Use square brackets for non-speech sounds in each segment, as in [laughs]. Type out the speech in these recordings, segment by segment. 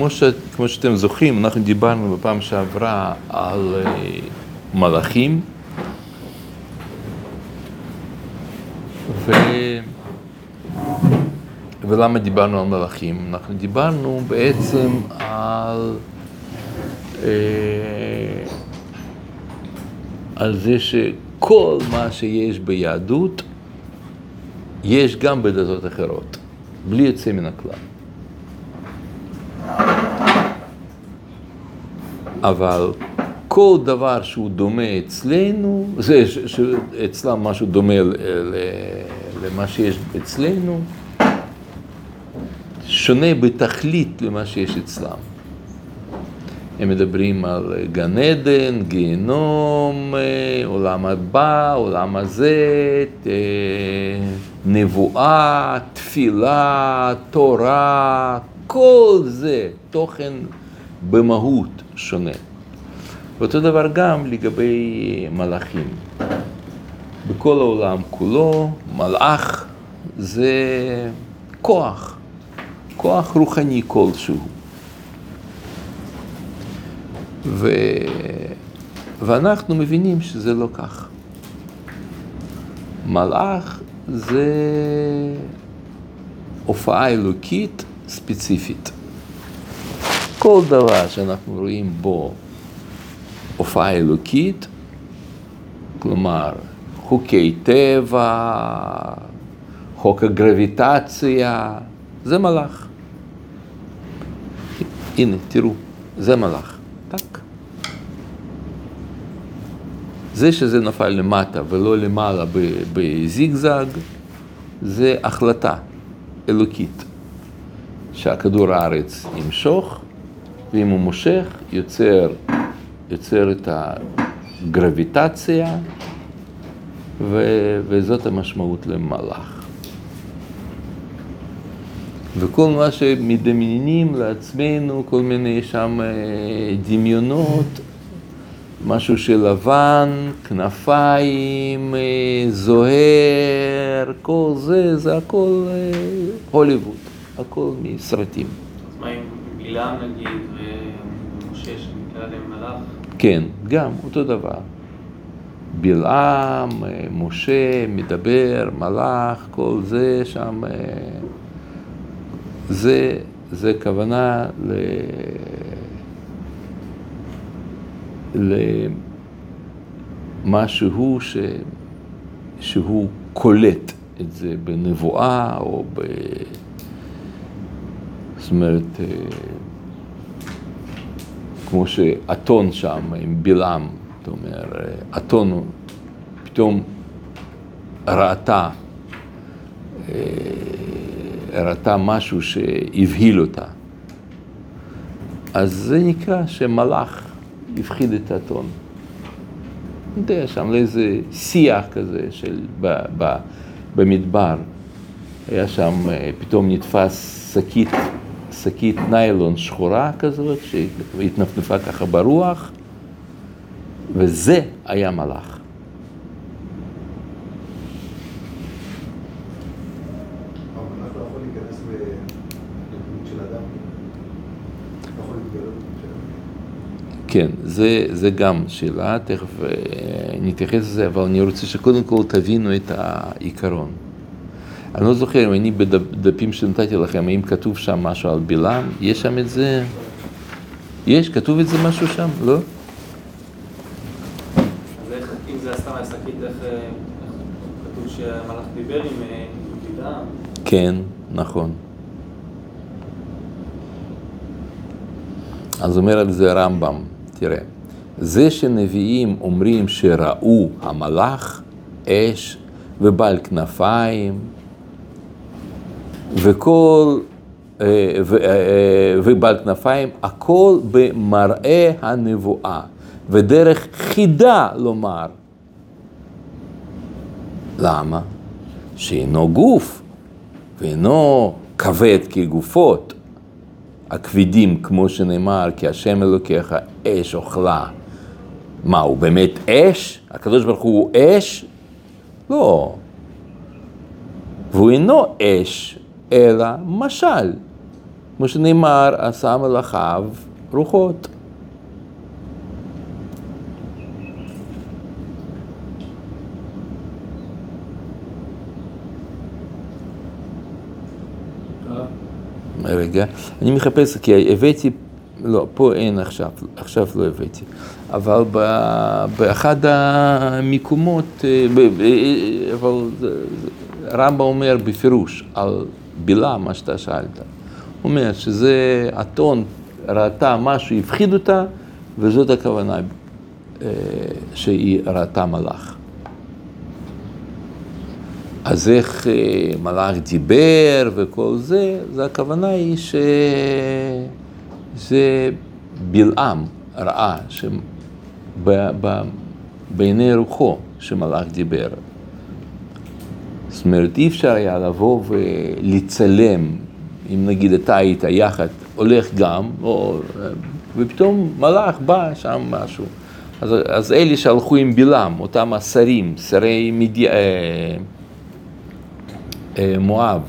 כמו, ש, כמו שאתם זוכרים, אנחנו דיברנו בפעם שעברה על uh, מלאכים, ו... ולמה דיברנו על מלאכים? אנחנו דיברנו בעצם על, uh, על זה שכל מה שיש ביהדות, יש גם בדתות אחרות, בלי יוצא מן הכלל. אבל כל דבר שהוא דומה אצלנו, זה שאצלם משהו דומה למה שיש אצלנו, שונה בתכלית למה שיש אצלם. הם מדברים על גן עדן, גיהנום, עולם הבא, עולם הזה, נבואה, תפילה, תורה, כל זה תוכן במהות שונה. ואותו דבר גם לגבי מלאכים. בכל העולם כולו, מלאך זה כוח, כוח רוחני כלשהו. ו... ואנחנו מבינים שזה לא כך. מלאך זה הופעה אלוקית ספציפית. כל דבר שאנחנו רואים בו הופעה אלוקית, כלומר חוקי טבע, חוק הגרביטציה, זה מלאך. הנה, תראו, זה מלאך. טק. זה שזה נפל למטה ולא למעלה בזיגזג, זה החלטה אלוקית, שהכדור הארץ ימשוך, ואם הוא מושך, יוצר, יוצר את הגרביטציה, ו, וזאת המשמעות למלאך. וכל מה שמדמיינים לעצמנו, כל מיני שם אה, דמיונות, משהו של לבן, כנפיים, אה, זוהר, כל זה, זה הכל אה, הוליווד, הכל מסרטים. אז מה עם בלעם נגיד, ומשה שנקרא להם מלאך? כן, גם אותו דבר. בלעם, משה, מדבר, מלאך, כל זה שם, זה, זה כוונה ל... למשהו ש... שהוא קולט את זה בנבואה או ב... זאת אומרת, כמו שאתון שם עם בלעם, זאת אומרת, אתון פתאום ראתה, ראתה משהו שהבהיל אותה. אז זה נקרא שמלאך הפחיד את האתון. אתה יודע, שם לאיזה שיח כזה של, ב, ב, במדבר. היה שם, פתאום נתפס שקית, שקית ניילון שחורה כזאת, שהתנפנפה ככה ברוח, וזה היה מלאך. כן, זה, זה גם שאלה, תכף נתייחס לזה, אבל אני רוצה שקודם כל תבינו את העיקרון. אני לא זוכר אם אני בדפים שנתתי לכם, האם כתוב שם משהו על בלעם? יש שם את זה? יש? כתוב את זה משהו שם? לא? אז איך, אם זה סתם היה שקית, איך כתוב שהמלאך דיבר עם בלעם? כן, נכון. אז אומר על זה רמב"ם, תראה, זה שנביאים אומרים שראו המלאך, אש ובעל כנפיים, וכל, ובעל כנפיים, הכל במראה הנבואה, ודרך חידה לומר. למה? שאינו גוף, ואינו כבד כגופות. הכבידים, כמו שנאמר, כי השם אלוקיך אש אוכלה. מה, הוא באמת אש? הקדוש ברוך הוא אש? לא. והוא אינו אש, אלא משל. כמו שנאמר, עשה מלאכיו רוחות. רגע, אני מחפש, כי הבאתי, לא, פה אין עכשיו, עכשיו לא הבאתי, אבל באחד המקומות, אה, אה, אבל רמב"ם אומר בפירוש על בילה, מה שאתה שאלת, הוא אומר שזה אתון ראתה משהו, הפחיד אותה, וזאת הכוונה אה, שהיא ראתה מלאך. אז איך מלאך דיבר וכל זה, זה הכוונה היא שזה בלעם ראה שבעיני רוחו שמלאך דיבר. זאת אומרת, אי אפשר היה לבוא ולצלם, אם נגיד אתה היית יחד, הולך גם, או, ופתאום מלאך בא שם משהו. אז, אז אלה שהלכו עם בלעם, אותם השרים, שרי מדי... אה, מואב,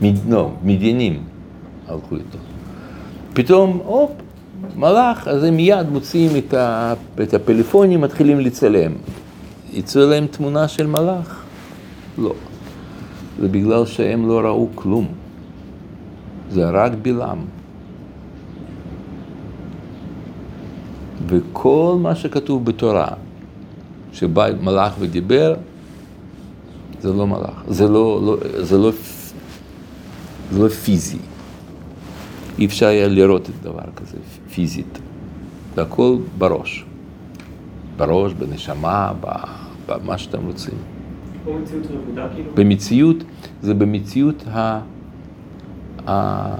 מד... לא, מדיינים הלכו איתו. פתאום, הופ, מלאך, אז הם מיד מוציאים את, ה... את הפלאפונים, מתחילים לצלם. יצאו להם תמונה של מלאך? לא. זה בגלל שהם לא ראו כלום. זה רק בלעם. וכל מה שכתוב בתורה, שבא מלאך ודיבר, זה לא מלאך, זה לא, לא, זה לא, זה לא פיזי. אי אפשר היה לראות את דבר כזה פיזית. זה הכל בראש. בראש, בנשמה, במה שאתם רוצים. במציאות רבודה כאילו? במציאות, זה במציאות ה... ה...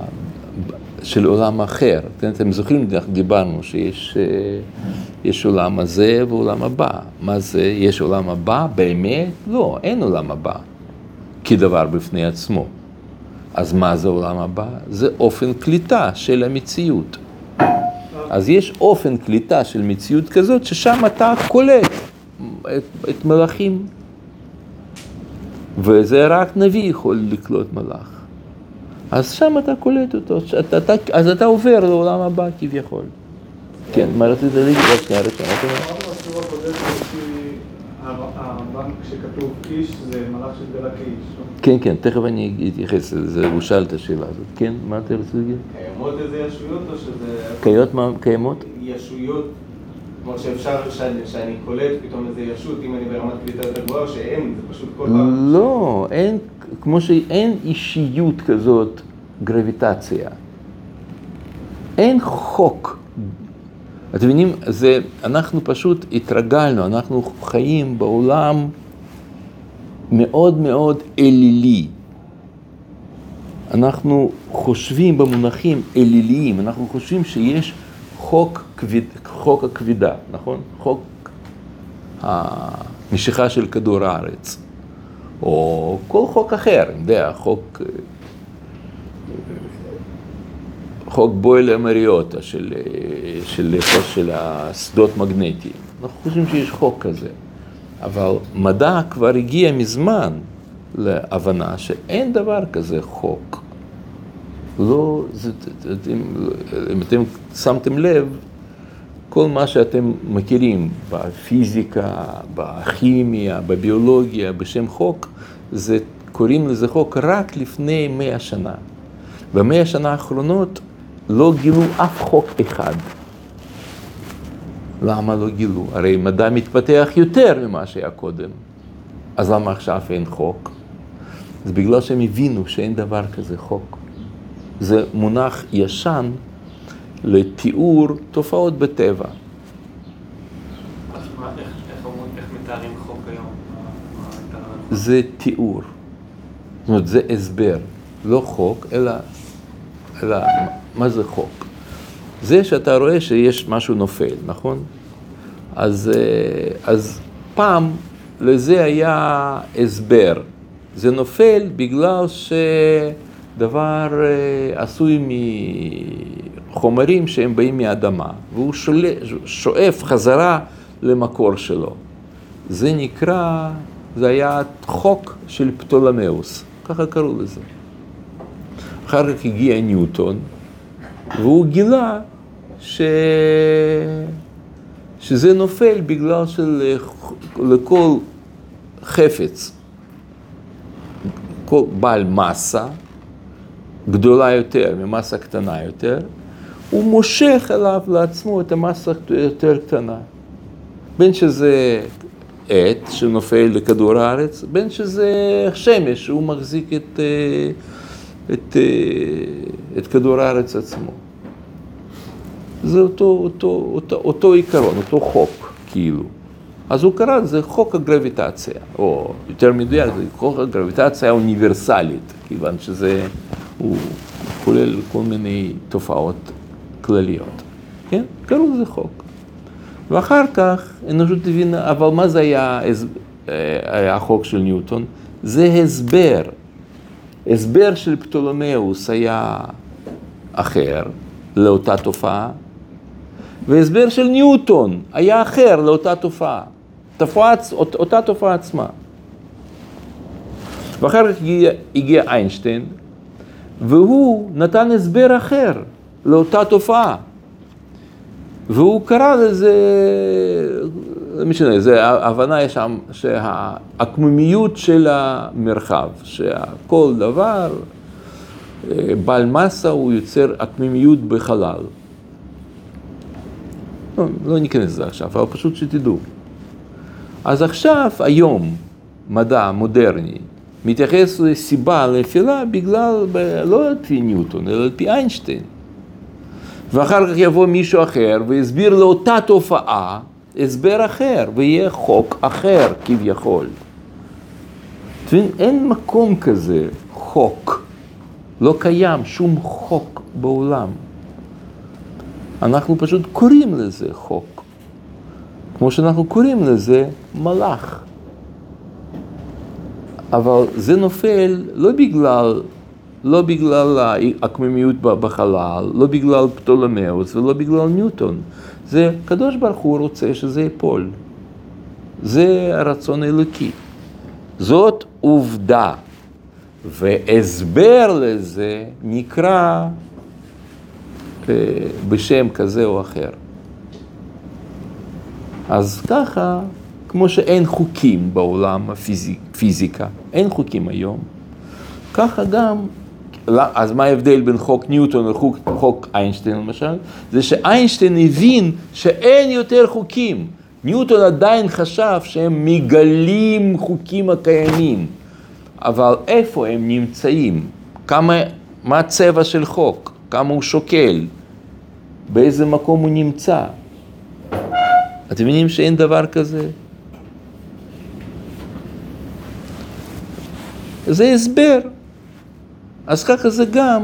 של עולם אחר. אתם זוכרים, דיברנו שיש אה, עולם הזה ועולם הבא. מה זה? יש עולם הבא? באמת? לא, אין עולם הבא כדבר בפני עצמו. אז מה זה עולם הבא? זה אופן קליטה של המציאות. אז יש אופן קליטה של מציאות כזאת, ששם אתה קולט את, את מלאכים. וזה רק נביא יכול לקלוט מלאך. אז שם אתה קולט אותו, אתה, אתה, אז אתה עובר לעולם הבא כביכול. כן, מה רצית להגיד? רק שנייה, רק. כשכתוב איש זה מלאך שגדלה כאיש. לא? כן, כן, תכף אני אתייחס לזה, הוא שאל את השאלה הזאת. כן, מה אתה רוצה להגיד? קיימות איזה ישויות או שזה... קיימות מה? קיימות? ישויות. כלומר שאפשר שאני קולט פתאום איזה ישות, אם אני ברמת קליטה יותר גבוהה, שאין, זה פשוט כל פעם. לא, אין, כמו שאין אישיות כזאת גרביטציה. אין חוק. אתם מבינים, זה, אנחנו פשוט התרגלנו, אנחנו חיים בעולם מאוד מאוד אלילי. אנחנו חושבים במונחים אליליים, אנחנו חושבים שיש חוק, כביד, חוק הכבידה, נכון? חוק המשיכה של כדור הארץ, או כל חוק אחר, אני יודע, חוק, חוק בוילה מריוטה של, של, של, של השדות מגנטיים. אנחנו חושבים שיש חוק כזה, אבל מדע כבר הגיע מזמן להבנה שאין דבר כזה חוק. לא, זה, אתם, אם אתם שמתם לב, כל מה שאתם מכירים בפיזיקה, בכימיה, בביולוגיה, בשם חוק, זה, קוראים לזה חוק רק לפני מאה שנה. במאה השנה האחרונות לא גילו אף חוק אחד. למה לא גילו? הרי מדע מתפתח יותר ממה שהיה קודם. אז למה עכשיו אין חוק? זה בגלל שהם הבינו שאין דבר כזה חוק. זה מונח ישן לתיאור תופעות בטבע. זה תיאור, זאת אומרת זה הסבר, לא חוק, אלא, אלא מה זה חוק? זה שאתה רואה שיש משהו נופל, נכון? אז, אה, אז פעם לזה היה הסבר, זה נופל בגלל ש... דבר אה, עשוי מחומרים שהם באים מהאדמה, והוא שואף חזרה למקור שלו. זה נקרא, זה היה חוק של פטולמאוס, ככה קראו לזה. אחר כך הגיע ניוטון, והוא גילה ש... שזה נופל בגלל שלכל חפץ, כל בעל מסה גדולה יותר ממסה קטנה יותר, הוא מושך אליו לעצמו את המסה יותר קטנה. בין שזה עט שנופל לכדור הארץ, בין שזה שמש שהוא מחזיק את, אה, את, אה, את כדור הארץ עצמו. זה אותו, אותו, אותו, אותו עיקרון, אותו חוק, כאילו. אז הוא קרא לזה חוק הגרביטציה, או יותר מדויק, זה חוק הגרביטציה האוניברסלית, כיוון שזה, הוא כולל כל מיני תופעות כלליות, כן? קראו לזה חוק. ואחר כך אנושות הבינה, אבל מה זה היה, היה החוק של ניוטון? זה הסבר. הסבר של פטולומיאוס היה אחר לאותה תופעה, והסבר של ניוטון היה אחר לאותה תופעה. תופעה אותה תופעה עצמה. ואחר כך הגיע, הגיע איינשטיין, והוא נתן הסבר אחר לאותה תופעה. והוא קרא לזה, לא משנה, זה הבנה יש שם שהעקמומיות של המרחב, שכל דבר, בעל מסה הוא יוצר עקמומיות בחלל. לא, לא ניכנס לזה עכשיו, אבל פשוט שתדעו. אז עכשיו, היום, מדע מודרני מתייחס לסיבה לנפילה בגלל, לא על פי ניוטון, אלא על פי איינשטיין. ואחר כך יבוא מישהו אחר ויסביר לאותה תופעה הסבר אחר, ויהיה חוק אחר כביכול. אתם אין מקום כזה חוק. לא קיים שום חוק בעולם. אנחנו פשוט קוראים לזה חוק. כמו שאנחנו קוראים לזה מלאך. אבל זה נופל לא בגלל לא בגלל העקממיות בחלל, לא בגלל פטולמאוס ולא בגלל ניוטון. זה, הקדוש ברוך הוא רוצה שזה ייפול. זה הרצון האלוקי. זאת עובדה. והסבר לזה נקרא בשם כזה או אחר. אז ככה, כמו שאין חוקים בעולם הפיזיקה, אין חוקים היום, ככה גם אז מה ההבדל בין חוק ניוטון לחוק חוק איינשטיין למשל? זה שאיינשטיין הבין שאין יותר חוקים. ניוטון עדיין חשב שהם מגלים חוקים הקיימים, אבל איפה הם נמצאים? כמה, מה הצבע של חוק? כמה הוא שוקל? באיזה מקום הוא נמצא? אתם מבינים שאין דבר כזה? זה הסבר. אז ככה זה גם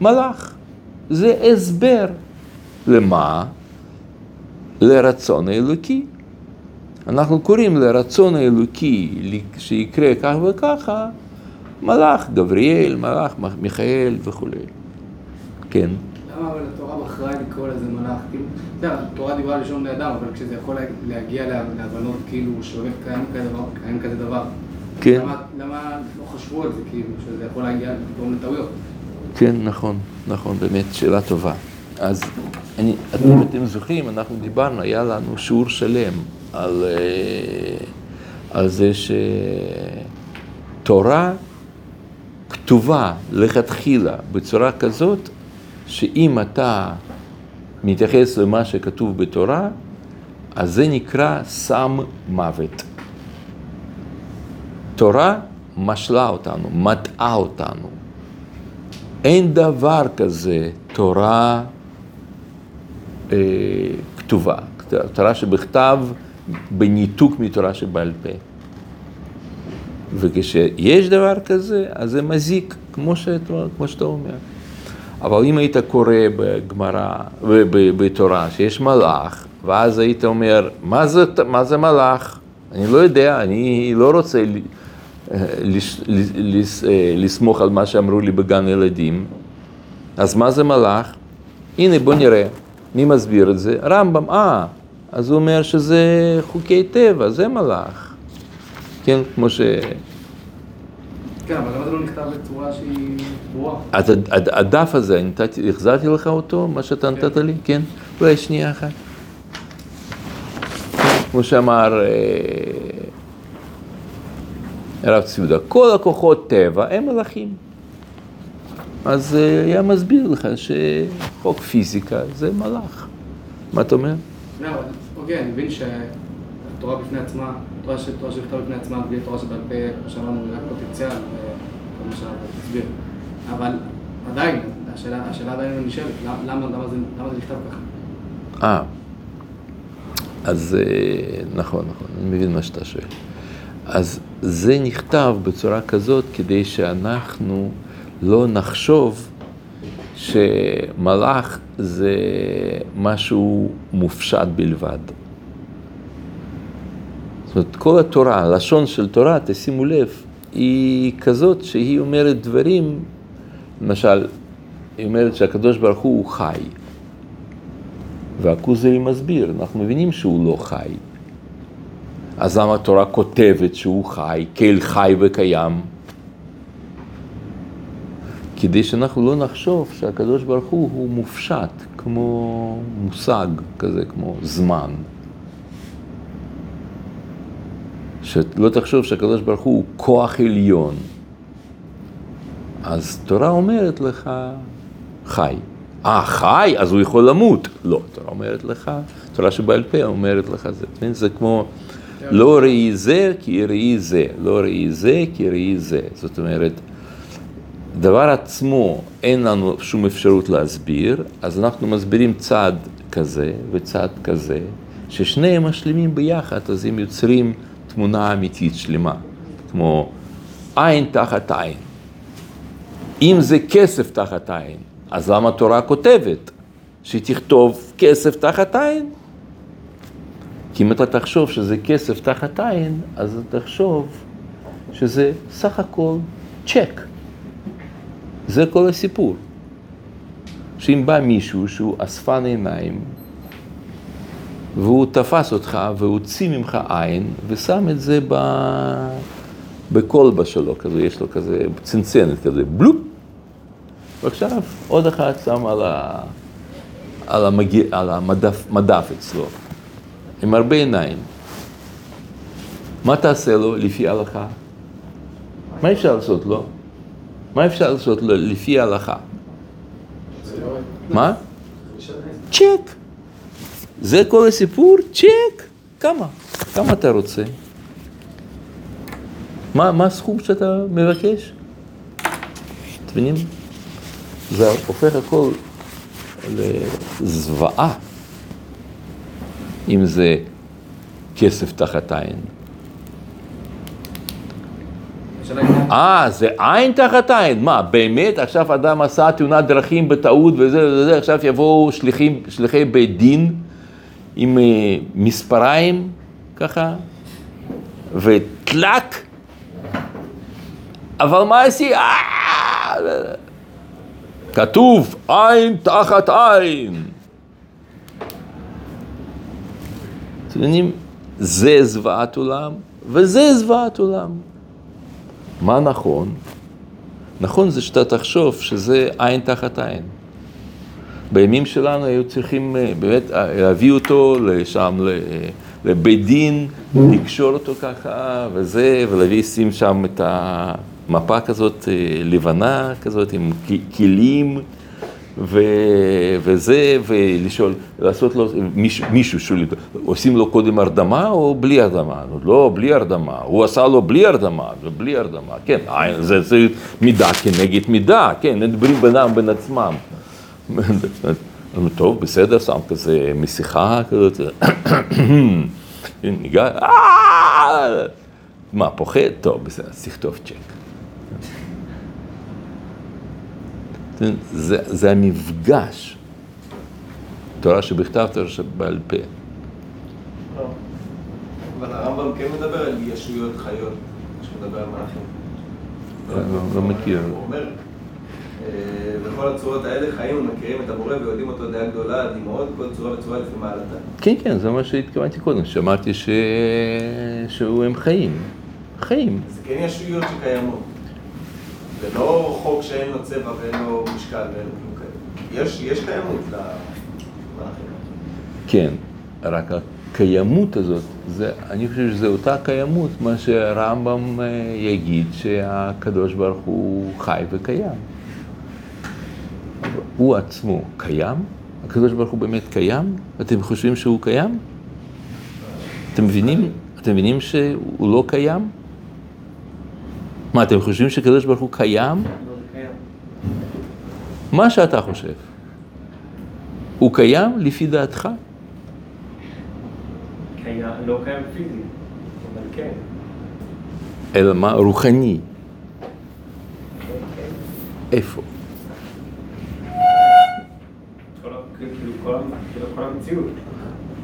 מלאך. זה הסבר. למה? לרצון האלוקי. אנחנו קוראים לרצון האלוקי שיקרה כך וככה, מלאך גבריאל, מלאך מיכאל וכולי. כן. למה אבל התורה בחרה לקרוא לזה מלאך? כאילו, אתה יודע, התורה דיברה לשון בני אדם, אבל כשזה יכול להגיע להבנות כאילו שבאמת קיים כזה דבר. כן. למה, למה לא חשבו על זה, כאילו, שזה יכול להגיע לגרום לטעויות? כן, נכון, נכון, באמת, שאלה טובה. אז אני, אתם, אתם זוכרים, אנחנו דיברנו, היה לנו שיעור שלם על, אה, על זה שתורה כתובה לכתחילה בצורה כזאת, שאם אתה מתייחס למה שכתוב בתורה, אז זה נקרא סם מוות. תורה משלה אותנו, מטעה אותנו. אין דבר כזה תורה אה, כתובה, תורה שבכתב בניתוק מתורה שבעל פה. וכשיש דבר כזה, אז זה מזיק, כמו שאתה, כמו שאתה אומר. אבל אם היית קורא בגמרא, בתורה, שיש מלאך, ואז היית אומר, מה זה, מה זה מלאך? אני לא יודע, אני לא רוצה לסמוך על מה שאמרו לי בגן ילדים. אז מה זה מלאך? הנה בוא נראה, מי מסביר את זה? רמב"ם, אה, אז הוא אומר שזה חוקי טבע, זה מלאך. כן, כמו ש... כן, אבל למה זה לא נכתב בצורה שהיא ברורה? הדף הזה, החזרתי לך אותו, מה שאתה נתת לי? כן? אולי שנייה אחת. כמו שאמר אה, הרב ציודה, כל הכוחות טבע הם מלאכים. אז אה, היה מסביר לך שחוק פיזיקה זה מלאך. מה אתה אומר? לא, אוקיי, אני מבין שהתורה בפני עצמה, תורה ש- תורה שנכתב בפני עצמה, בלי תורה שבעל פה, כמו שאמרנו, רק פוטנציאל, וכל מה שאתה תסביר. אבל עדיין, השאלה השאלה עדיין נשאלת, למה- למה למה זה למה זה נכתב ככה? אה, אז אה, נכון, נכון, אני מבין מה שאתה שואל. אז זה נכתב בצורה כזאת כדי שאנחנו לא נחשוב שמלאך זה משהו מופשט בלבד. זאת אומרת, כל התורה, הלשון של תורה, תשימו לב, היא כזאת שהיא אומרת דברים, למשל, היא אומרת שהקדוש ברוך הוא חי. והכוזרי מסביר, אנחנו מבינים שהוא לא חי. אז למה התורה כותבת שהוא חי, כאל חי וקיים? כדי שאנחנו לא נחשוב שהקדוש ברוך הוא הוא מופשט, כמו מושג כזה, כמו זמן. שלא תחשוב שהקדוש ברוך הוא כוח עליון. אז תורה אומרת לך, חי. אה, חי? אז הוא יכול למות. לא, תורה אומרת לך, תורה שבעל פה אומרת לך זה. זה כמו, לא ראי זה כי ראי זה, לא ראי זה כי ראי זה. זאת אומרת, דבר עצמו אין לנו שום אפשרות להסביר, אז אנחנו מסבירים צד כזה וצד כזה, ששניהם משלימים ביחד, אז הם יוצרים תמונה אמיתית שלמה, כמו עין תחת עין. אם זה כסף תחת עין, אז למה התורה כותבת שתכתוב כסף תחת עין? כי אם אתה תחשוב שזה כסף תחת עין, אז תחשוב שזה סך הכל צ'ק. זה כל הסיפור. שאם בא מישהו שהוא אספן עיניים, והוא תפס אותך והוציא ממך עין, ושם את זה ב... בכלבה שלו, כזה, יש לו כזה צנצנת כזה, בלופ. ועכשיו עוד אחד שם על, ה... על, המג... על המדף מדף אצלו, עם הרבה עיניים. מה תעשה לו לפי ההלכה? מה אפשר לעשות לו? מה אפשר לעשות לו לפי ההלכה? מה? צ'ק. זה כל הסיפור? צ'ק. כמה? כמה אתה רוצה? מה, הסכום שאתה מבקש? אתם מבינים? זה הופך הכל לזוועה, אם זה כסף תחת עין. אה, זה עין תחת עין. מה, באמת? עכשיו אדם עשה תאונת דרכים בטעות וזה וזה, עכשיו יבואו שליחים, שליחי בית דין עם אה, מספריים, ככה, וטלק. אבל מה עשי? אה! כתוב עין תחת עין. אתם מבינים? זה זוועת עולם וזה זוועת עולם. מה נכון? נכון זה שאתה תחשוב שזה עין תחת עין. בימים שלנו היו צריכים אה, באמת אה, להביא אותו לשם, ל- לבית דין, לקשור אותו ככה וזה, ולהביא, שים שם את המפה כזאת אה, לבנה כזאת עם כלים. ו... וזה, ולשאול, לעשות לו, מישהו, מישהו שואל, עושים לו קודם הרדמה או בלי הרדמה? לא, בלי הרדמה. הוא עשה לו בלי הרדמה, זה בלי הרדמה, כן, זה, זה מידה כנגד מידה, כן, הם מדברים בינם בין עצמם. טוב, בסדר, שם כזה מסיכה כזאת, [coughs] ניגע, "אה!" מה, פוחד? טוב, בסדר, אז תכתוב צ'ק. זה, זה המפגש, תורה שבכתב, תורה שבעל פה. לא. אבל הרמב"ם כן מדבר על ישויות חיות, כשהוא מדבר על מלאכים. לא- לא מכיר. הוא אומר, אה, בכל הצורות האלה חיים ומכירים את הבורא ויודעים אותו דעה גדולה, דמעות, כל צורה וצורה לפי מעלתה. כן, כן, זה מה שהתכוונתי קודם, שאמרתי ש... שהוא הם חיים, חיים. זה כן ישויות שקיימות. זה לא חוק שאין לו צבע ואין לו משקל ואין לו כאלה. יש, קיימות למלאכים. כן, רק הקיימות הזאת, זה, אני חושב שזו אותה קיימות, מה שהרמב"ם אה, יגיד שהקדוש ברוך הוא חי וקיים. הוא עצמו קיים? הקדוש ברוך הוא באמת קיים? אתם חושבים שהוא קיים? אתם מבינים? אתם מבינים שהוא לא קיים? מה, אתם חושבים שקדוש ברוך הוא קיים? מה שאתה חושב. הוא קיים לפי דעתך? קיים, לא קיים פיזי, אבל כן. אלא מה? רוחני. איפה? כאילו כאילו כל המציאות.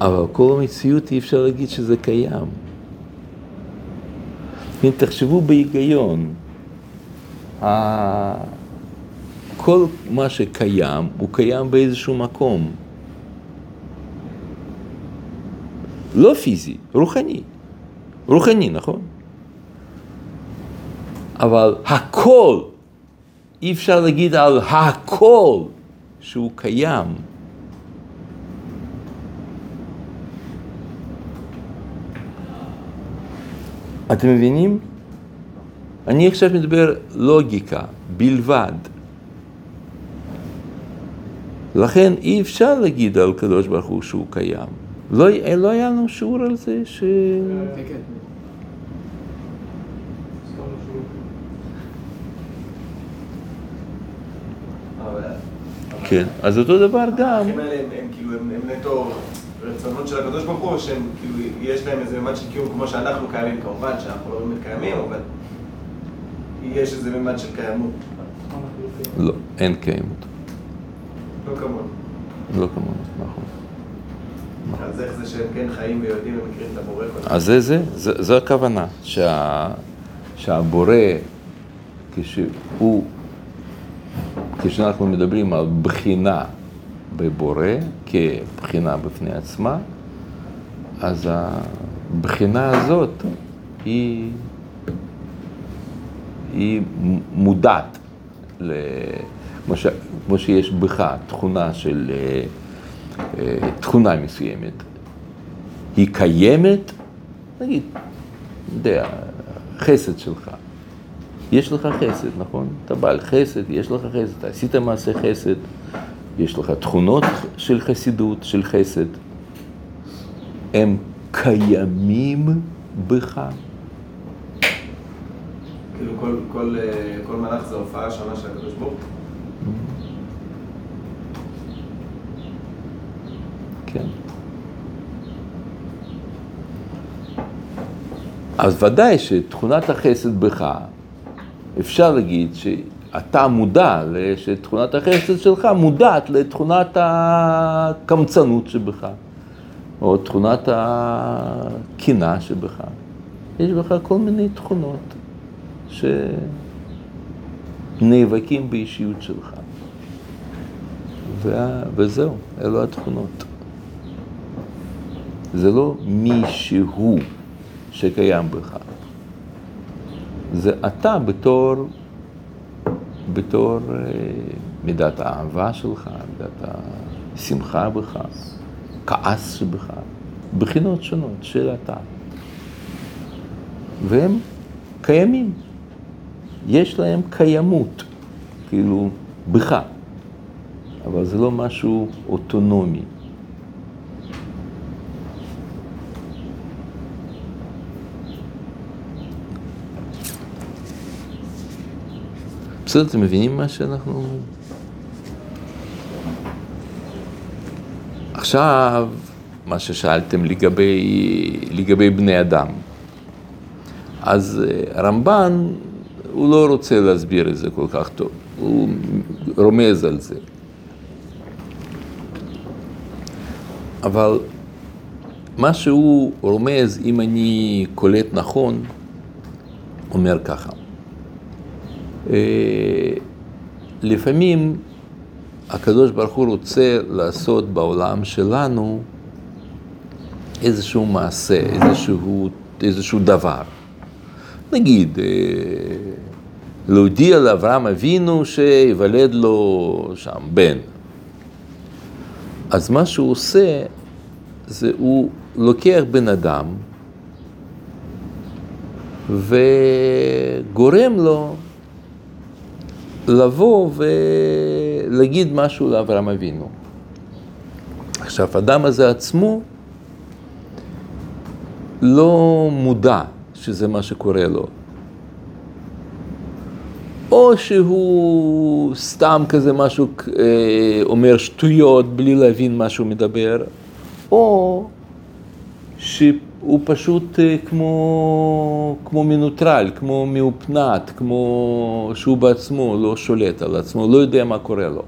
אבל כל המציאות אי אפשר להגיד שזה קיים. אם תחשבו בהיגיון, כל מה שקיים, הוא קיים באיזשהו מקום. לא פיזי, רוחני. רוחני, נכון? אבל הכל, אי אפשר להגיד על הכל שהוא קיים. אתם מבינים? אני עכשיו מדבר לוגיקה בלבד. לכן אי אפשר להגיד על קדוש ברוך הוא שהוא קיים. לא, לא היה לנו שיעור על זה ש... כן, כן. כן, אז אותו דבר גם. הערכים האלה הם, כאילו, הם נטו רצונות של הקדוש ברוך הוא, שהם כאילו, יש להם איזה ממד של קיום כמו שאנחנו קיימים, כמובן שאנחנו לא באמת קיימים, אבל יש איזה ממד של קיימות, לא, אין קיימות. לא כמונו. לא כמונו, נכון. אז איך זה שהם כן חיים ויודעים ומכירים את הבורא אז זה זה, זה, זו הכוונה, שה, שהבורא, כשהוא, כשאנחנו מדברים על בחינה בבורא, כבחינה בפני עצמה, אז הבחינה הזאת היא, היא מודעת, כמו, שיש בך תכונה של, אה, אה, תכונה מסוימת, היא קיימת, נגיד, יודע, חסד שלך. יש לך חסד, נכון? אתה בעל חסד, יש לך חסד, אתה עשית מעשה חסד, יש לך תכונות של חסידות, של חסד. הם קיימים בך. כאילו כל, כל, אה, כל מלאך זה הופעה שונה של הקדוש ברוך הוא. כן. אז ודאי שתכונת החסד בך, אפשר להגיד שאתה מודע, שתכונת החסד שלך מודעת לתכונת הקמצנות שבך, או תכונת הקנאה שבך. יש בך כל מיני תכונות שנאבקים באישיות שלך. וה- וזהו, אלו התכונות. זה לא מישהו שקיים בך. זה אתה בתור, בתור אה, מידת האהבה שלך, מידת השמחה בך, כעס שבך, בחינות שונות של אתה. והם קיימים. יש להם קיימות, כאילו, בך. אבל זה לא משהו אוטונומי. בסדר, אתם מבינים מה שאנחנו אומרים? עכשיו, מה ששאלתם לגבי, לגבי בני אדם. אז אה, הרמב"ן, הוא לא רוצה להסביר את זה כל כך טוב, הוא רומז על זה. אבל מה שהוא רומז, אם אני קולט נכון, אומר ככה. אה, לפעמים הקדוש ברוך הוא רוצה לעשות בעולם שלנו איזשהו מעשה, איזשהו, איזשהו דבר. נגיד, אה, להודיע לאברהם אבינו שיוולד לו שם בן. אז מה שהוא עושה, זה הוא לוקח בן אדם וגורם לו לבוא ולהגיד משהו לאברהם אבינו. עכשיו, האדם הזה עצמו לא מודע שזה מה שקורה לו. או שהוא סתם כזה משהו, אה, אומר שטויות בלי להבין מה שהוא מדבר, או שהוא פשוט אה, כמו, כמו מנוטרל, כמו מאופנת, כמו שהוא בעצמו לא שולט על עצמו, לא יודע מה קורה לו.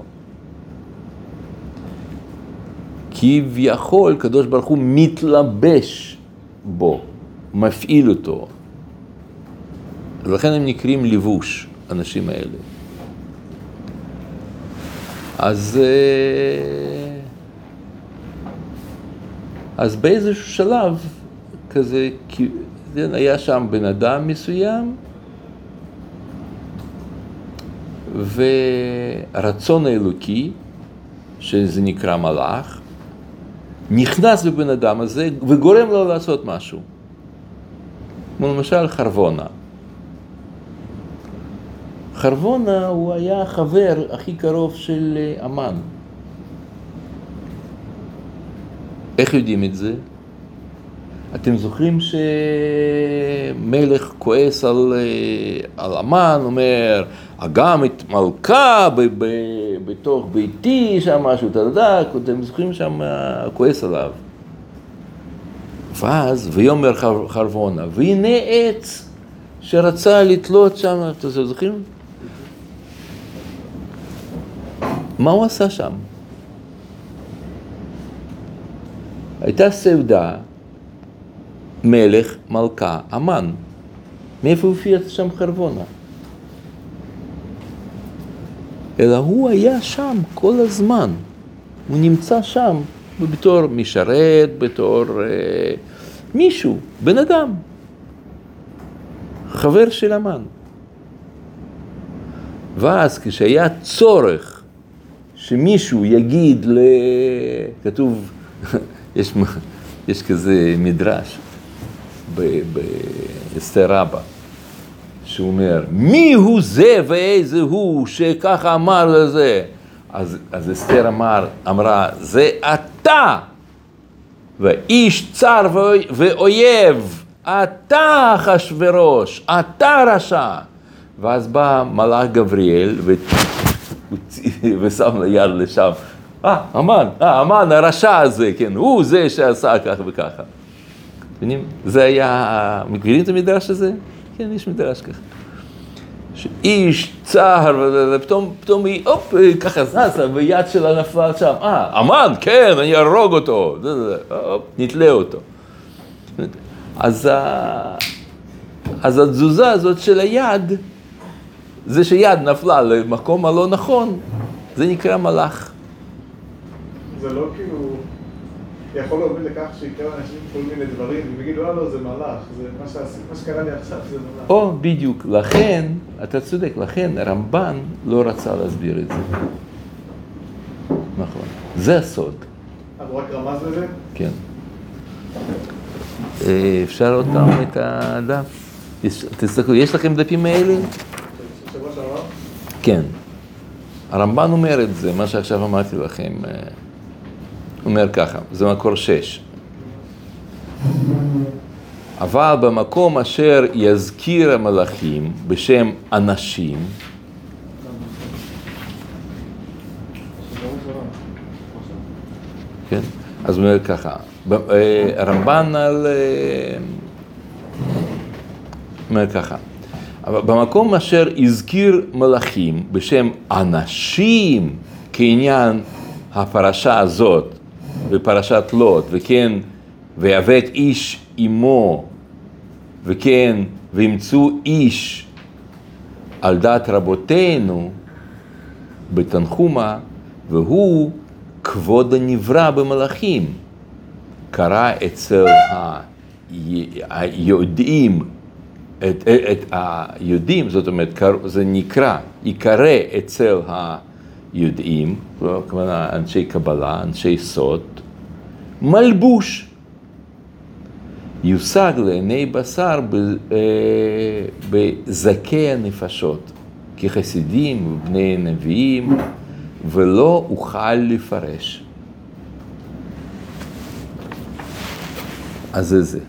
כביכול, קדוש ברוך הוא מתלבש בו, מפעיל אותו. ולכן הם נקראים לבוש, האנשים האלה. אז, אה, אז באיזשהו שלב, כזה, היה שם בן אדם מסוים, ורצון האלוקי, שזה נקרא מלאך, נכנס בבן אדם הזה וגורם לו לעשות משהו. כמו למשל חרבונה. חרבונה הוא היה החבר הכי קרוב של אה, אמן. איך יודעים את זה? אתם זוכרים שמלך כועס על, אה, על אמן, אומר, אגם את מלכה ב, ב, בתוך ביתי, שם משהו, אתה יודע, אתם זוכרים שם כועס עליו. ואז, ויאמר חר, חרבונה, והנה עץ שרצה לתלות שם, אתם זוכרים? מה הוא עשה שם? הייתה סעודה, מלך, מלכה, אמן. מאיפה הופיע שם חרבונה? אלא הוא היה שם כל הזמן. הוא נמצא שם בתור משרת, בתור אה, מישהו, בן אדם, חבר של אמן. ואז כשהיה צורך שמישהו יגיד ל... כתוב, [laughs] יש, יש כזה מדרש באסתר רבה. שהוא אומר, מי הוא זה ואיזה הוא שככה אמר לזה? אז, אז אסתר אמר, אמרה, זה אתה, ואיש צר ואויב, אתה אחשורוש, אתה רשע. ואז בא מלאך גבריאל ו... ושם ליד לשם, אה, המן, אה, המן הרשע הזה, כן, הוא זה שעשה ככה וככה. מבינים? זה היה, מכירים את המדרש הזה? כן, יש מדרש ככה. שאיש צהר, ופתאום פתאום היא, הופ, ככה זזה, ויד שלה נפלה שם. אה, אמן, כן, אני אהרוג אותו. הופ, נתלה אותו. אז, אז התזוזה הזאת של היד, זה שיד נפלה למקום הלא נכון, זה נקרא מלאך. זה לא כאילו... יכול להוביל לכך שיקרה אנשים כל מיני דברים, ויגידו, לא, לא, זה מלאך, זה מה, שעשית, מה שקרה לי עכשיו זה מלאך. או, בדיוק. לכן, אתה צודק, לכן הרמב"ן לא רצה להסביר את זה. נכון. זה הסוד. אז הוא רק רמז לזה? כן. אה, אפשר עוד פעם את הדף? תסתכלו, יש לכם דפים האלה? כן. הרמב"ן אומר את זה, מה שעכשיו אמרתי לכם. אה, אומר ככה, זה מקור שש. אבל במקום אשר יזכיר המלאכים בשם אנשים, כן? אז הוא אומר ככה, הרמב"ן על... אומר ככה, אבל במקום אשר הזכיר מלאכים בשם אנשים כעניין הפרשה הזאת, בפרשת לוט, וכן, ויאבק איש עמו, וכן, וימצאו איש על דעת רבותינו בתנחומה, והוא כבוד הנברא במלאכים. קרה אצל היודעים את, את היודעים, זאת אומרת, זה נקרא, ייקרא אצל היודעים, כלומר אנשי קבלה, אנשי סוד, מלבוש. יושג לעיני בשר אה, בזכי הנפשות, כחסידים ובני נביאים, ולא אוכל לפרש. אז זה זה.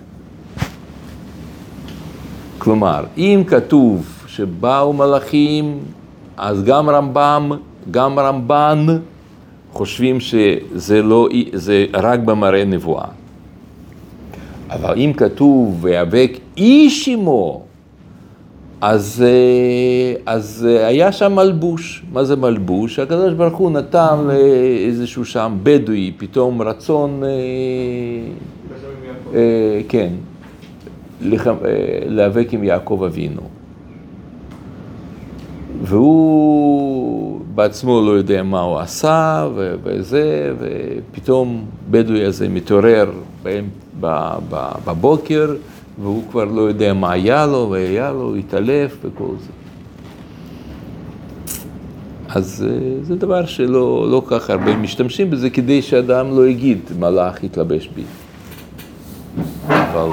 כלומר, אם כתוב שבאו מלאכים, אז גם רמב"ם, גם רמב"ן חושבים שזה לא, זה רק במראה נבואה. אבל אם כתוב ויאבק איש עמו, אז, אה, אז אה, היה שם מלבוש. מה זה מלבוש? הקדוש ברוך הוא נתן לאיזשהו שם בדואי פתאום רצון, אה. אה, כן, אה, להיאבק עם יעקב אבינו. והוא בעצמו לא יודע מה הוא עשה ו- וזה, ופתאום בדואי הזה מתעורר בבוקר, והוא כבר לא יודע מה היה לו, והיה לו, התעלף וכל זה. אז אה, זה דבר שלא לא כך הרבה משתמשים בזה כדי שאדם לא יגיד, מלאך התלבש בי. אבל,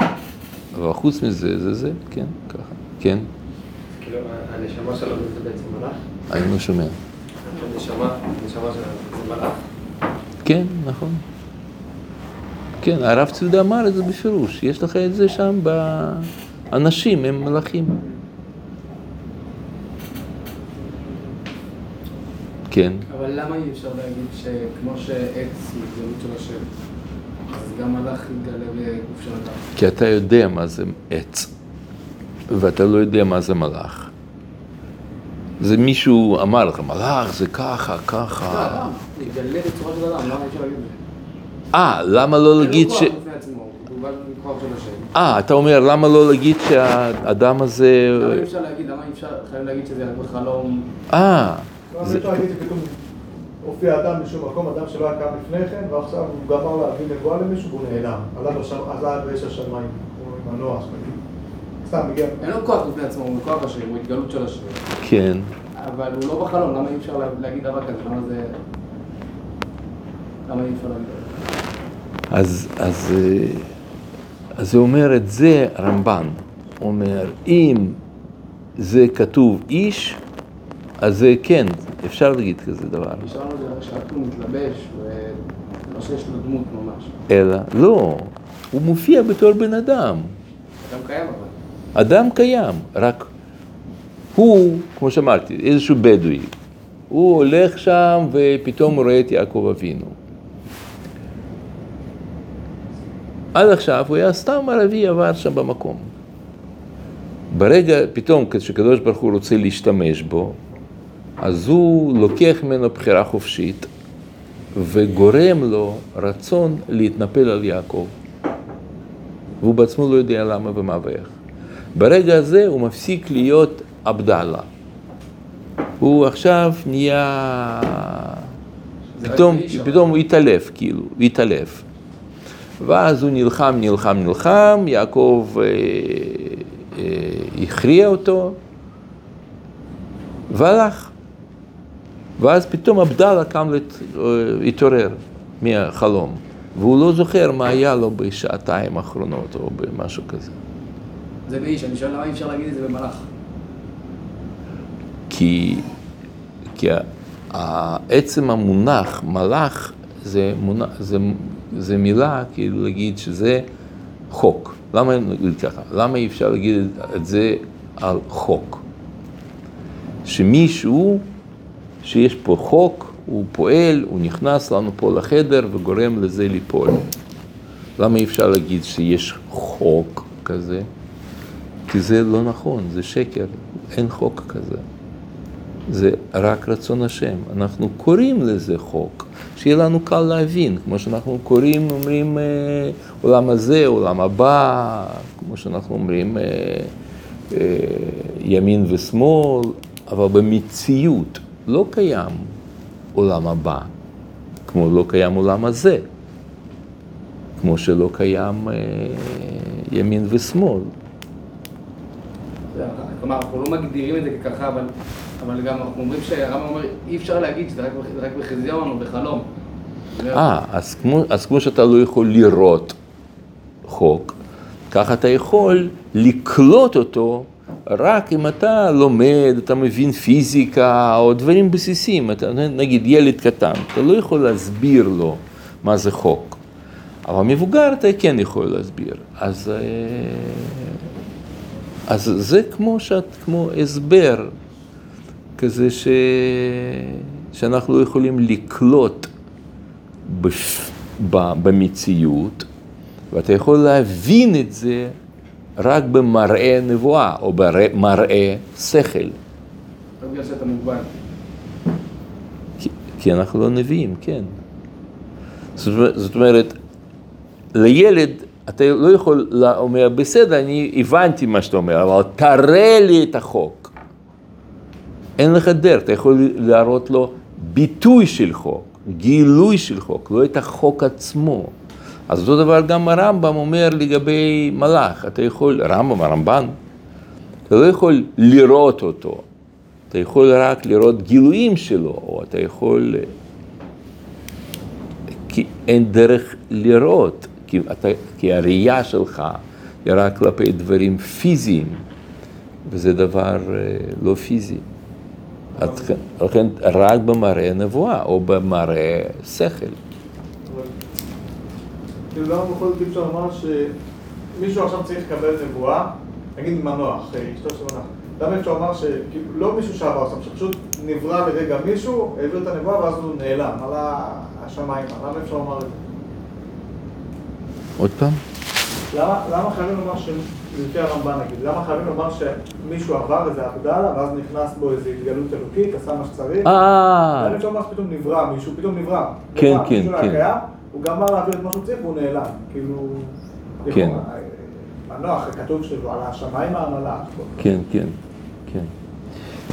אבל חוץ מזה, זה זה, כן, ככה, כן, כאילו, הנשמה שלנו זה בעצם מלאך? אני לא שומע. הנשמה, הנשמה שלנו זה מלאך? כן, נכון. כן, הרב צבי אמר את זה בפירוש, יש לך את זה שם, ב... אנשים הם מלאכים. כן, אבל למה אי אפשר להגיד שכמו שעץ הוא התגלות של השם, אז גם מלאך יתגלה בגוף של אדם? כי אתה יודע מה זה עץ, ואתה לא יודע מה זה מלאך. זה מישהו אמר לך, מלאך זה ככה, זה ככה. אדם, יתגלה בצורה של אדם, למה אי אפשר להגיד את זה? אה, למה לא להגיד אין ש... הוא. אה, אתה אומר, למה לא להגיד שהאדם הזה... למה אי אפשר להגיד, למה אי אפשר, חייבים להגיד שזה בחלום? אה, לא, זה- אני אפשר להגיד שפתאום הופיע אדם בשום מקום, אדם שלא היה קם לפני כן, ועכשיו הוא גמר להביא נבואה למישהו והוא נעלם. עלה השמיים, עם מנוע. סתם. אין לו כוח בפני עצמו, הוא מכוח השם, הוא התגלות של השם. כן. אבל הוא לא בחלום, למה אי אפשר לה- להגיד דבר כזה? למה זה... למה אי אפשר להגיד? אז, אז, אה, אז זה אומר את זה רמב"ן. הוא אומר, אם זה כתוב איש, אז זה כן, אפשר להגיד כזה דבר. נשארנו זה שהכלום מתלבש, ולא שיש לו דמות ממש. אלא, לא, הוא מופיע בתור בן אדם. גם קיים אבל. אדם קיים, רק הוא, כמו שאמרתי, איזשהו בדואי. הוא הולך שם ופתאום הוא רואה את יעקב אבינו. עד עכשיו הוא היה סתם ערבי עבר שם במקום. ברגע, פתאום כשקדוש ברוך הוא רוצה להשתמש בו, אז הוא לוקח ממנו בחירה חופשית וגורם לו רצון להתנפל על יעקב. והוא בעצמו לא יודע למה ומה ואיך. ברגע הזה הוא מפסיק להיות עבדאללה. הוא עכשיו נהיה... פתאום, פתאום הוא התעלף, כאילו, התעלף. ואז הוא נלחם, נלחם, נלחם, יעקב אה, אה, הכריע אותו, והלך. ואז פתאום עבדאללה קם, לת... אה, התעורר מהחלום, והוא לא זוכר מה היה לו בשעתיים האחרונות או במשהו כזה. זה באיש, אני שואל למה אי אפשר להגיד את זה במלאך? כי, כי עצם המונח מלאך זה, מונח, זה, זה מילה כאילו להגיד שזה חוק. למה נגיד ככה? למה אי אפשר להגיד את זה על חוק? שמישהו, שיש פה חוק, הוא פועל, הוא נכנס לנו פה לחדר וגורם לזה ליפול. למה אי אפשר להגיד שיש חוק כזה? כי זה לא נכון, זה שקר, אין חוק כזה. זה רק רצון השם. אנחנו קוראים לזה חוק, שיהיה לנו קל להבין, כמו שאנחנו קוראים, אומרים אה, עולם הזה, עולם הבא, כמו שאנחנו אומרים אה, אה, ימין ושמאל, אבל במציאות לא קיים עולם הבא, כמו לא קיים עולם הזה, כמו שלא קיים ימין ושמאל. כלומר, אנחנו לא מגדירים את זה ככה, אבל, אבל גם אנחנו אומרים שהרמב"ם אומר, אי אפשר להגיד שזה רק, רק בחזיון או בחלום. אה, אז אז כמו שאתה לא יכול לראות חוק, ככה אתה יכול לקלוט אותו רק אם אתה לומד, אתה מבין פיזיקה או דברים בסיסיים. אתה, נגיד ילד קטן, אתה לא יכול להסביר לו מה זה חוק. אבל מבוגר אתה כן יכול להסביר. אז, אה, אז זה כמו, שאת, כמו הסבר כזה ש, שאנחנו לא יכולים לקלוט בש... ב... במציאות, ואתה יכול להבין את זה רק במראה נבואה או במראה שכל. לא בגלל שאתה מוגבל. כי, כי אנחנו לא נביאים, כן. זאת זאת אומרת, לילד אתה לא יכול לומר, בסדר, אני הבנתי מה שאתה אומר, אבל תראה לי את החוק. אין לך דרך, אתה יכול להראות לו ביטוי של חוק, גילוי של חוק, לא את החוק עצמו. אז אותו דבר גם הרמב"ם אומר לגבי מלאך, אתה יכול, רמב"ם, הרמב"ן, אתה לא יכול לראות אותו, אתה יכול רק לראות גילויים שלו, או אתה יכול... כי אין דרך לראות, כי, אתה, כי הראייה שלך היא רק כלפי דברים פיזיים, וזה דבר אה, לא פיזי. כן- לכן רק במראה נבואה או במראה שכל. כאילו למה בכל זאת אפשר לומר שמישהו עכשיו צריך לקבל נבואה, נגיד מנוח, אשתו של מנוח, למה אפשר לומר שכאילו לא מישהו שעבר אותם, שפשוט נברא לרגע מישהו, העביר את הנבואה ואז הוא נעלם, עלה השמיים, למה אפשר לומר את זה? עוד פעם? למה, למה חייבים לומר ש... לפי הרמב"ן נגיד, למה חייבים לומר שמישהו עבר איזה עבדאללה ואז נכנס בו איזו התגלות אלוקית, עשה מה שצריך? אה, למה אפשר לומר שפתאום נברא מישהו, פתאום נברא. כן, נברא, כן, מישהו לא היה כן. קיים, הוא גמר להעביר את מה שהוא צריך והוא נעלם. כאילו... כן. לכאורה, אה, מנוח, כתוב שהוא על השמיים ההנהלה. כן, כן, כן.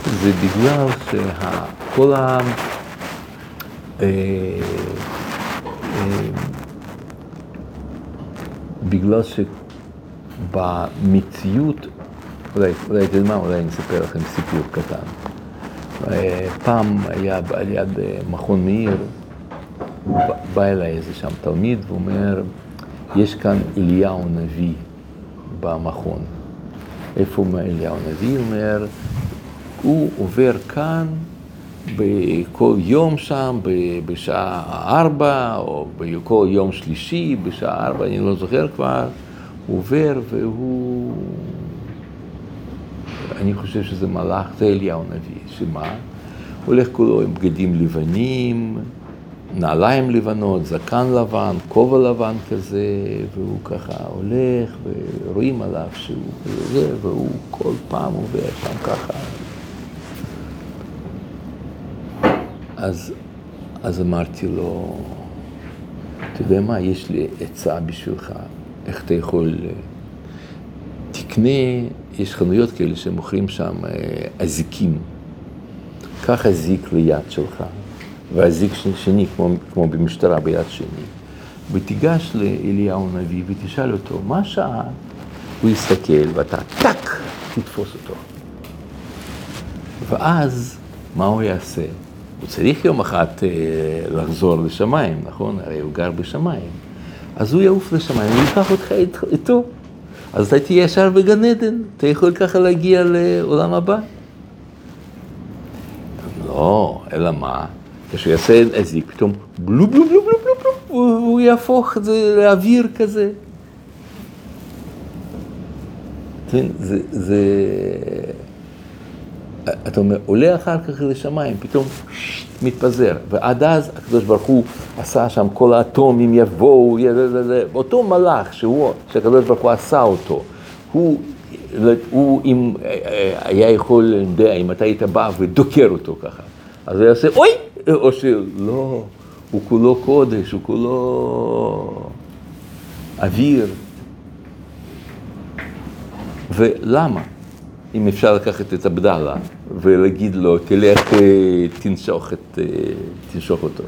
זה בגלל שכל ה... בגלל שבמציאות, אולי, אולי אתה יודע מה, אולי אני אספר לכם סיפור קטן. אה, פעם היה על יד אה, מכון מאיר, בא- אליי איזה שם תלמיד ואומר, יש כאן אליהו נביא במכון. איפה אליהו הנביא? הוא אומר, הוא עובר כאן בכל יום שם, בשעה ארבע, או בכל יום שלישי, בשעה ארבע, אני לא זוכר כבר, הוא עובר והוא... אני חושב שזה מלאך, זה אליהו הנביא, שמה? הולך כולו עם בגדים לבנים, נעליים לבנות, זקן לבן, כובע לבן כזה, והוא ככה הולך, ורואים עליו שהוא כזה, והוא כל פעם עובר שם ככה. אז, אז אמרתי לו, אתה יודע מה, יש לי עצה בשבילך, איך אתה יכול... תקנה, יש חנויות כאלה שמוכרים שם אה, אזיקים. קח אזיק ליד שלך, ואזיק שני, כמו, כמו במשטרה, ביד שני, ותיגש לאליהו הנביא ותשאל אותו, מה השעה? הוא יסתכל ואתה טאק, תתפוס אותו. ואז, מה הוא יעשה? הוא צריך יום אחד אה, לחזור לשמיים, נכון? הרי הוא גר בשמיים. אז הוא יעוף לשמיים, הוא ייקח אותך אית- איתו. אז אתה תהיה ישר בגן עדן, אתה יכול ככה להגיע לעולם הבא. לא, אלא מה? כשהוא יעשה אזיק, פתאום בלו בלו בלו בלו בלו בלו, הוא יהפוך את זה לאוויר כזה. זה, זה... אתה אומר, עולה אחר כך לשמיים, פתאום מתפזר, ועד אז הקדוש ברוך הוא עשה שם כל האטומים יבואו, אותו מלאך שהוא, שהקדוש ברוך הוא עשה אותו, הוא, הוא אם היה יכול, אני יודע, אם אתה היית בא ודוקר אותו ככה, אז הוא היה עושה, אוי, או שלא, הוא כולו קודש, הוא כולו אוויר. ולמה? אם אפשר לקחת את עבדאללה ולהגיד לו, תלך, אה, תנשוך, את, אה, תנשוך אותו.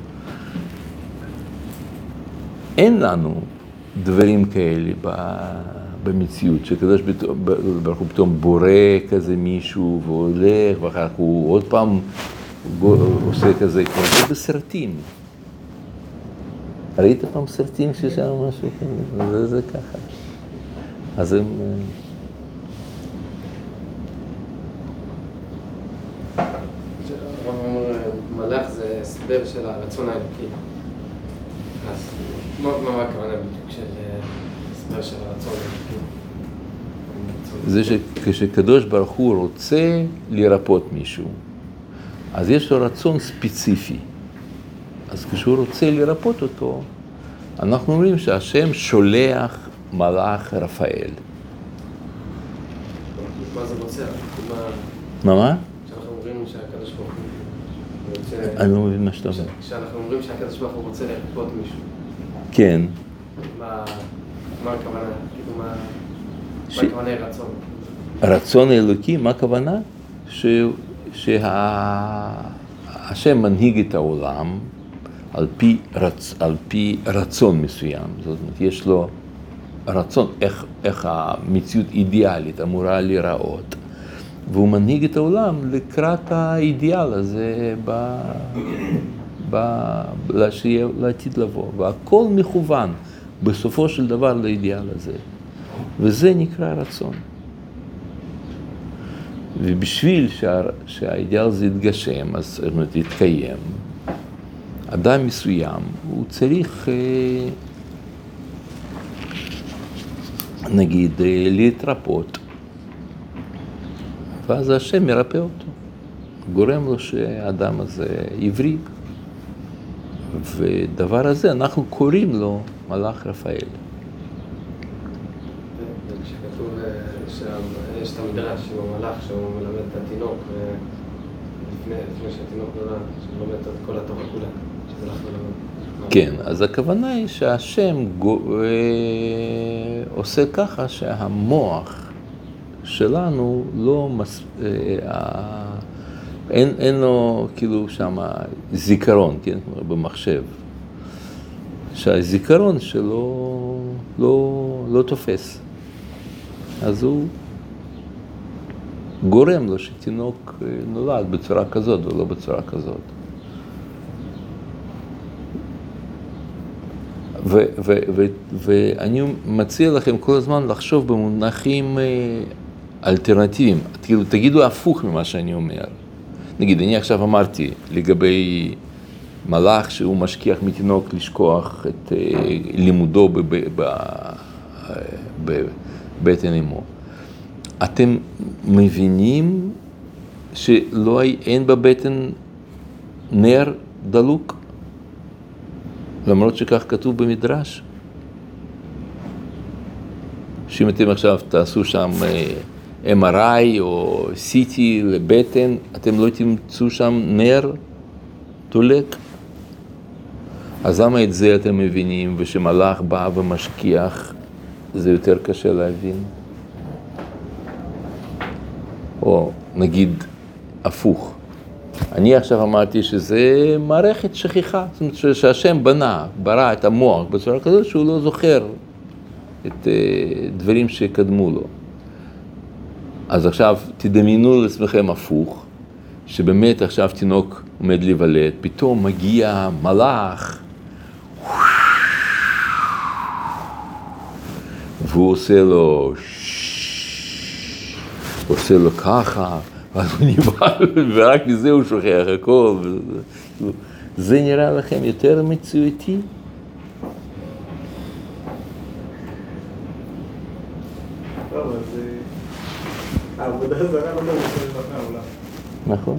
אין לנו דברים כאלה במציאות, שקדוש ברוך הוא פתאום בורא כזה מישהו והולך, ואחר כך הוא עוד פעם עושה כזה, כמו זה בסרטים. ראית פעם סרטים ששם משהו כזה? זה, זה ככה. אז הם... אה, מלאך זה הסבר של הרצון האלוקי. אז מה הכוונה בדיוק של אה, הסבר של הרצון האלוקי? זה שכשקדוש ברוך הוא רוצה לרפות מישהו, אז יש לו רצון ספציפי. אז כשהוא רוצה לרפות אותו, אנחנו אומרים שהשם שולח מלאך רפאל. מה זה רוצה? מה מה? כשאנחנו אומרים שהקדוש ברוך הוא רוצה... אני לא מבין מה שאתה אומר. כשאנחנו אומרים שהקדוש ברוך הוא רוצה לרפות מישהו, כן. מה הכוונה? כאילו מה ש- הכוונה רצון? הרצון האלוקי, מה הכוונה? שהשם מנהיג את העולם על פי, רצ, על פי רצון מסוים. זאת אומרת, יש לו רצון איך, איך המציאות אידיאלית אמורה להיראות, והוא מנהיג את העולם לקראת האידיאל הזה ב, ב, שיהיה לעתיד לבוא, והכל מכוון בסופו של דבר לאידיאל הזה, וזה נקרא רצון. ובשביל שה, שהאידיאל הזה יתגשם, אז זאת אומרת, יתקיים, אדם מסוים, הוא צריך, אה, נגיד, אה, להתרפות, ואז השם מרפא אותו, גורם לו שהאדם הזה עברי, ודבר הזה אנחנו קוראים לו מלאך רפאל. כשכתוב אה, שיש את המדרש עם המלאך שהוא מלמד את התינוק ו- לפני שהתינוק נולד, שהוא לומד את כל התורה כולה, שזה הלך ללמד. כן, אז הכוונה היא שהשם אה, עושה ככה שהמוח שלנו לא, מס... אה, ה- אין, אין לו כאילו שם זיכרון, כן, כמו במחשב, שהזיכרון שלו לא, לא תופס. אז הוא גורם לו שתינוק אה, נולד בצורה כזאת ולא בצורה כזאת. ו- ו- ו- ואני מציע לכם כל הזמן לחשוב במונחים אה, אלטרנטיביים. כאילו, תגידו הפוך ממה שאני אומר. נגיד, אני עכשיו אמרתי לגבי מלאך שהוא משכיח מתינוק לשכוח את אה, לימודו בבטן אמו. אתם מבינים שלא, אין בבטן נר דלוק? למרות שכך כתוב במדרש. שאם אתם עכשיו תעשו שם אה, MRI או CT לבטן, אתם לא תמצאו שם נר דולק. אז למה את זה אתם מבינים, ושמלאך בא ומשכיח, זה יותר קשה להבין? או נגיד הפוך. אני עכשיו אמרתי שזה מערכת שכיחה, זאת אומרת שהשם בנה, ברא את המוח בצורה כזאת שהוא לא זוכר את אה, דברים שקדמו לו. אז עכשיו תדמיינו לעצמכם הפוך, שבאמת עכשיו תינוק עומד להיוולד, פתאום מגיע מלאך, והוא עושה לו עושה לו ככה, אז הוא נבהל, [laughs] ורק מזה הוא שוכח הכל. זה נראה לכם יותר מציאותי? טוב, אז העבודה הזרה לא מרוצה מהעולם. נכון.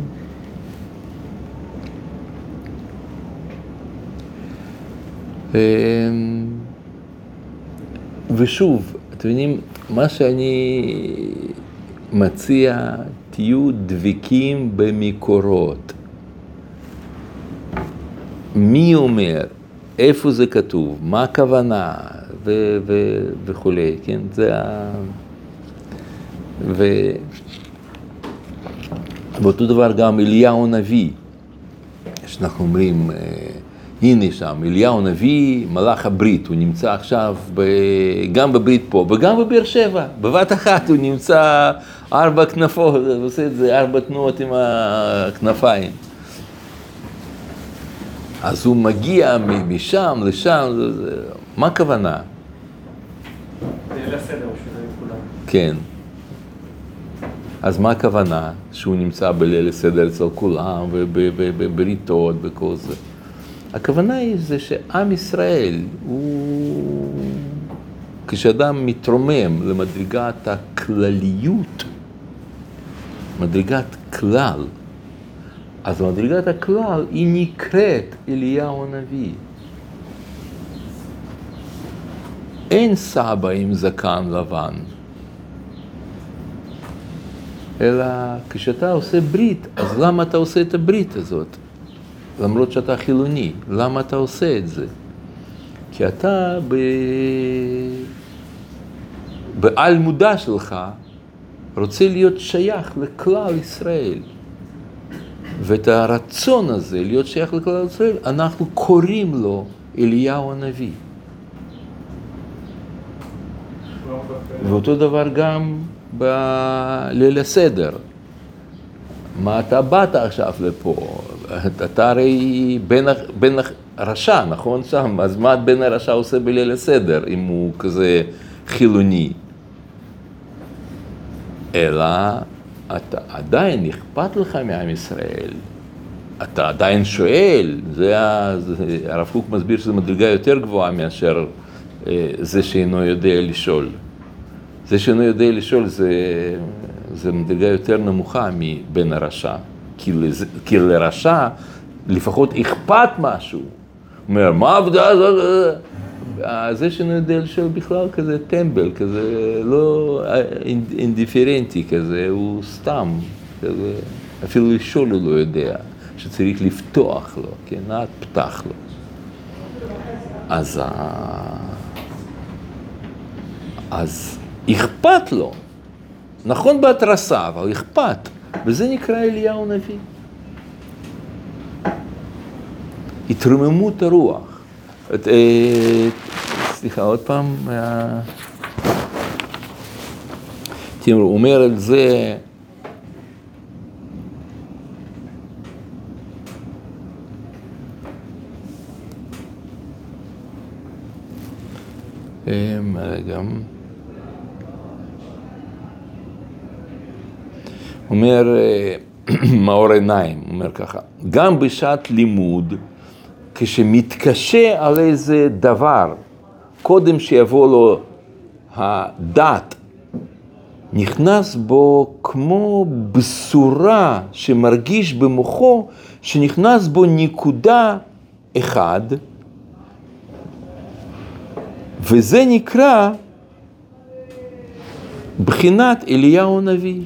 אמ, ושוב, אתם יודעים, מה שאני מציע, תהיו דבקים במקורות. מי אומר, איפה זה כתוב, מה הכוונה ו- ו- וכולי, כן? זה ה... ו... ואותו דבר גם אליהו הנביא, שאנחנו אומרים, אה, הנה שם, אליהו הנביא, מלאך הברית, הוא נמצא עכשיו ב... גם בברית פה וגם בבאר שבע, בבת אחת הוא נמצא ארבע כנפות, הוא עושה את זה ארבע תנועות עם הכנפיים. אז הוא מגיע משם לשם, זה- זה- מה הכוונה? ליל הסדר, הוא שונה מכולם. כן. אז מה הכוונה? שהוא נמצא בליל הסדר אצל כולם, ובבריתות, וכל זה. הכוונה היא זה שעם ישראל הוא... כשאדם מתרומם למדרגת הכלליות, מדרגת כלל, אז מדרגת הכלל היא נקראת אליהו הנביא. אין סבא עם זקן לבן. אלא כשאתה עושה ברית, אז למה אתה עושה את הברית הזאת? למרות שאתה חילוני, למה אתה עושה את זה? כי אתה ב... בעל מודע שלך רוצה להיות שייך לכלל ישראל. ואת הרצון הזה להיות שייך לכלל ישראל, אנחנו קוראים לו אליהו הנביא. ואותו דבר גם בליל הסדר. מה אתה באת עכשיו לפה? אתה הרי בן, בן הרשע, נכון שם? אז מה בן הרשע עושה בליל הסדר, אם הוא כזה חילוני? אלא אתה עדיין אכפת לך מעם ישראל. אתה עדיין שואל, זה, זה הרב קוק מסביר שזו מדרגה יותר גבוהה מאשר אה, זה שאינו יודע לשאול. זה שאינו יודע לשאול זה, זה מדרגה יותר נמוכה מבן הרשע. כי, לזה, כי לרשע לפחות אכפת משהו. אומר, מה העבודה הזאת? אה, זה שאינו יודע לשאול בכלל כזה טמבל, כזה לא אה, אינ- אינדיפרנטי כזה, הוא סתם, כזה, אפילו לשאול הוא לא יודע, שצריך לפתוח לו, כן, את פתח לו. אז, ה- אז אכפת לו, נכון בהתרסה, אבל אכפת, וזה נקרא אליהו הנביא. התרוממות הרוח. את, אה, סליחה, עוד פעם. אה, תראו, הוא אומר על זה, אה, רגע. אומר אה, [clears throat] מאור עיניים, אומר ככה, גם בשעת לימוד, כשמתקשה על איזה דבר, קודם שיבוא לו הדת, נכנס בו כמו בשורה שמרגיש במוחו, שנכנס בו נקודה אחד, וזה נקרא בחינת אליהו הנביא.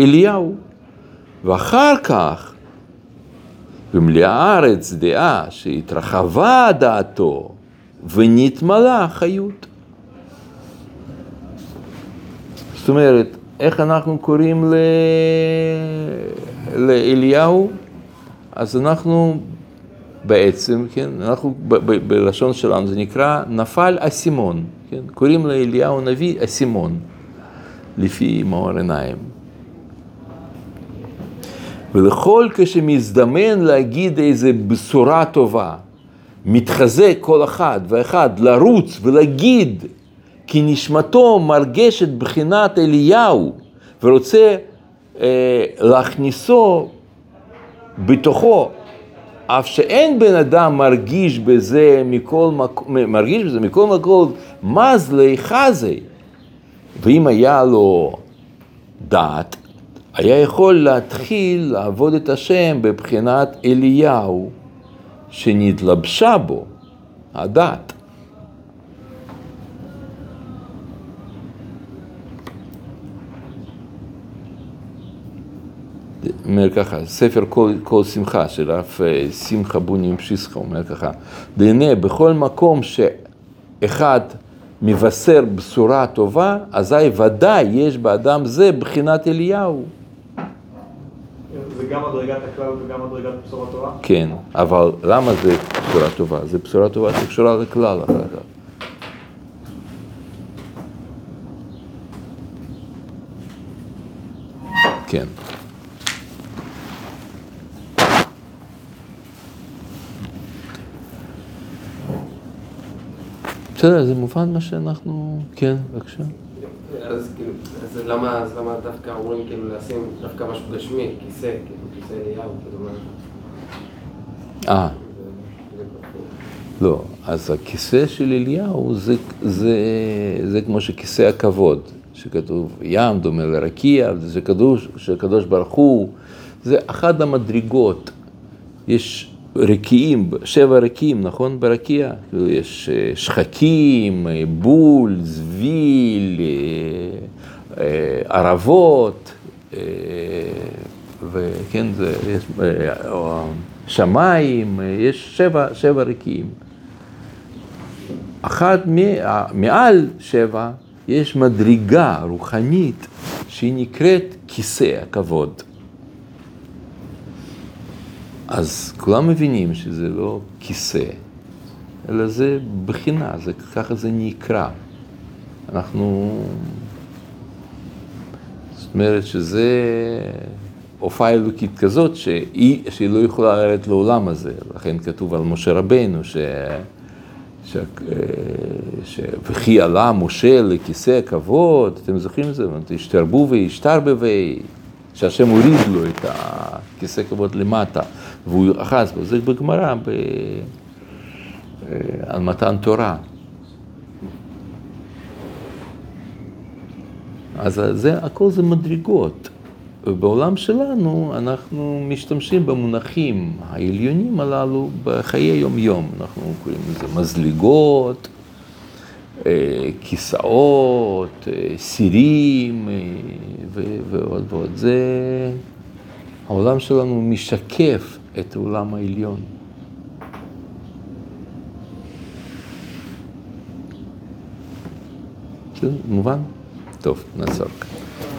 אליהו. ואחר כך, במליאה הארץ דעה שהתרחבה דעתו ונתמלה חיות. זאת אומרת, איך אנחנו קוראים ל... לאליהו? אז אנחנו בעצם, כן, אנחנו ב- ב- בלשון שלנו זה נקרא נפל אסימון, כן, קוראים לאליהו הנביא אסימון, לפי מאור עיניים. ולכל כשמזדמן להגיד איזה בשורה טובה, מתחזק כל אחד ואחד לרוץ ולהגיד כי נשמתו מרגשת בחינת אליהו ורוצה אה, להכניסו בתוכו, אף שאין בן אדם מרגיש בזה מכל מקום, מרגיש בזה מכל מקום, מזלי חזי. ואם היה לו דעת, היה יכול להתחיל לעבוד את השם בבחינת אליהו שנתלבשה בו הדת. אומר ככה, ספר כל, כל שמחה של הרב אה, שמחה בוני משיסחה, אומר ככה, והנה בכל מקום שאחד מבשר בשורה טובה, אזי ודאי יש באדם זה בחינת אליהו. גם מדרגת הכלל וגם מדרגת בשורת תורה? כן, אבל למה זה בשורה טובה? זה בשורה טובה שקשורה לכלל אחר כך. כן. בסדר, זה מובן מה שאנחנו... כן, בבקשה. אז כאילו, אז למה, אז למה דווקא אומרים כאילו לשים דווקא משהו גשמי, כיסא, כאילו כיסא אליהו, כאילו מה... אה. לא, אז הכיסא של אליהו זה, זה, זה כמו שכיסא הכבוד, שכתוב ים דומה לרקיע, זה קדוש, שקדוש ברוך הוא, זה אחת המדרגות. יש רקיעים, שבע רקיעים, נכון? ברקיע, יש אה, שחקים, אה, בול, זביל, אה, ערבות, וכן, זה, יש שמיים, יש שבע, שבע רקיעים. אחת מעל שבע יש מדרגה רוחנית שהיא נקראת כיסא הכבוד. אז כולם מבינים שזה לא כיסא, אלא זה בחינה, זה, ככה זה נקרא. אנחנו... זאת אומרת שזה הופעה אלוקית כזאת שהיא, שהיא לא יכולה לרדת לעולם הזה. לכן כתוב על משה רבנו ש... ש... ש... וכי עלה משה לכיסא הכבוד, אתם זוכרים את זה? השתרבו והשתרבבי, שהשם הוריד לו את הכיסא הכבוד למטה, והוא אחז בו, זה בגמרא ב... על מתן תורה. אז זה, הכל זה מדרגות. ובעולם שלנו אנחנו משתמשים במונחים העליונים הללו בחיי יום-יום. אנחנו קוראים לזה מזליגות, אה, כיסאות, אה, סירים אה, ועוד ועוד. זה, העולם שלנו משקף את העולם העליון. בסדר? מובן? טוב, נעצור כאן.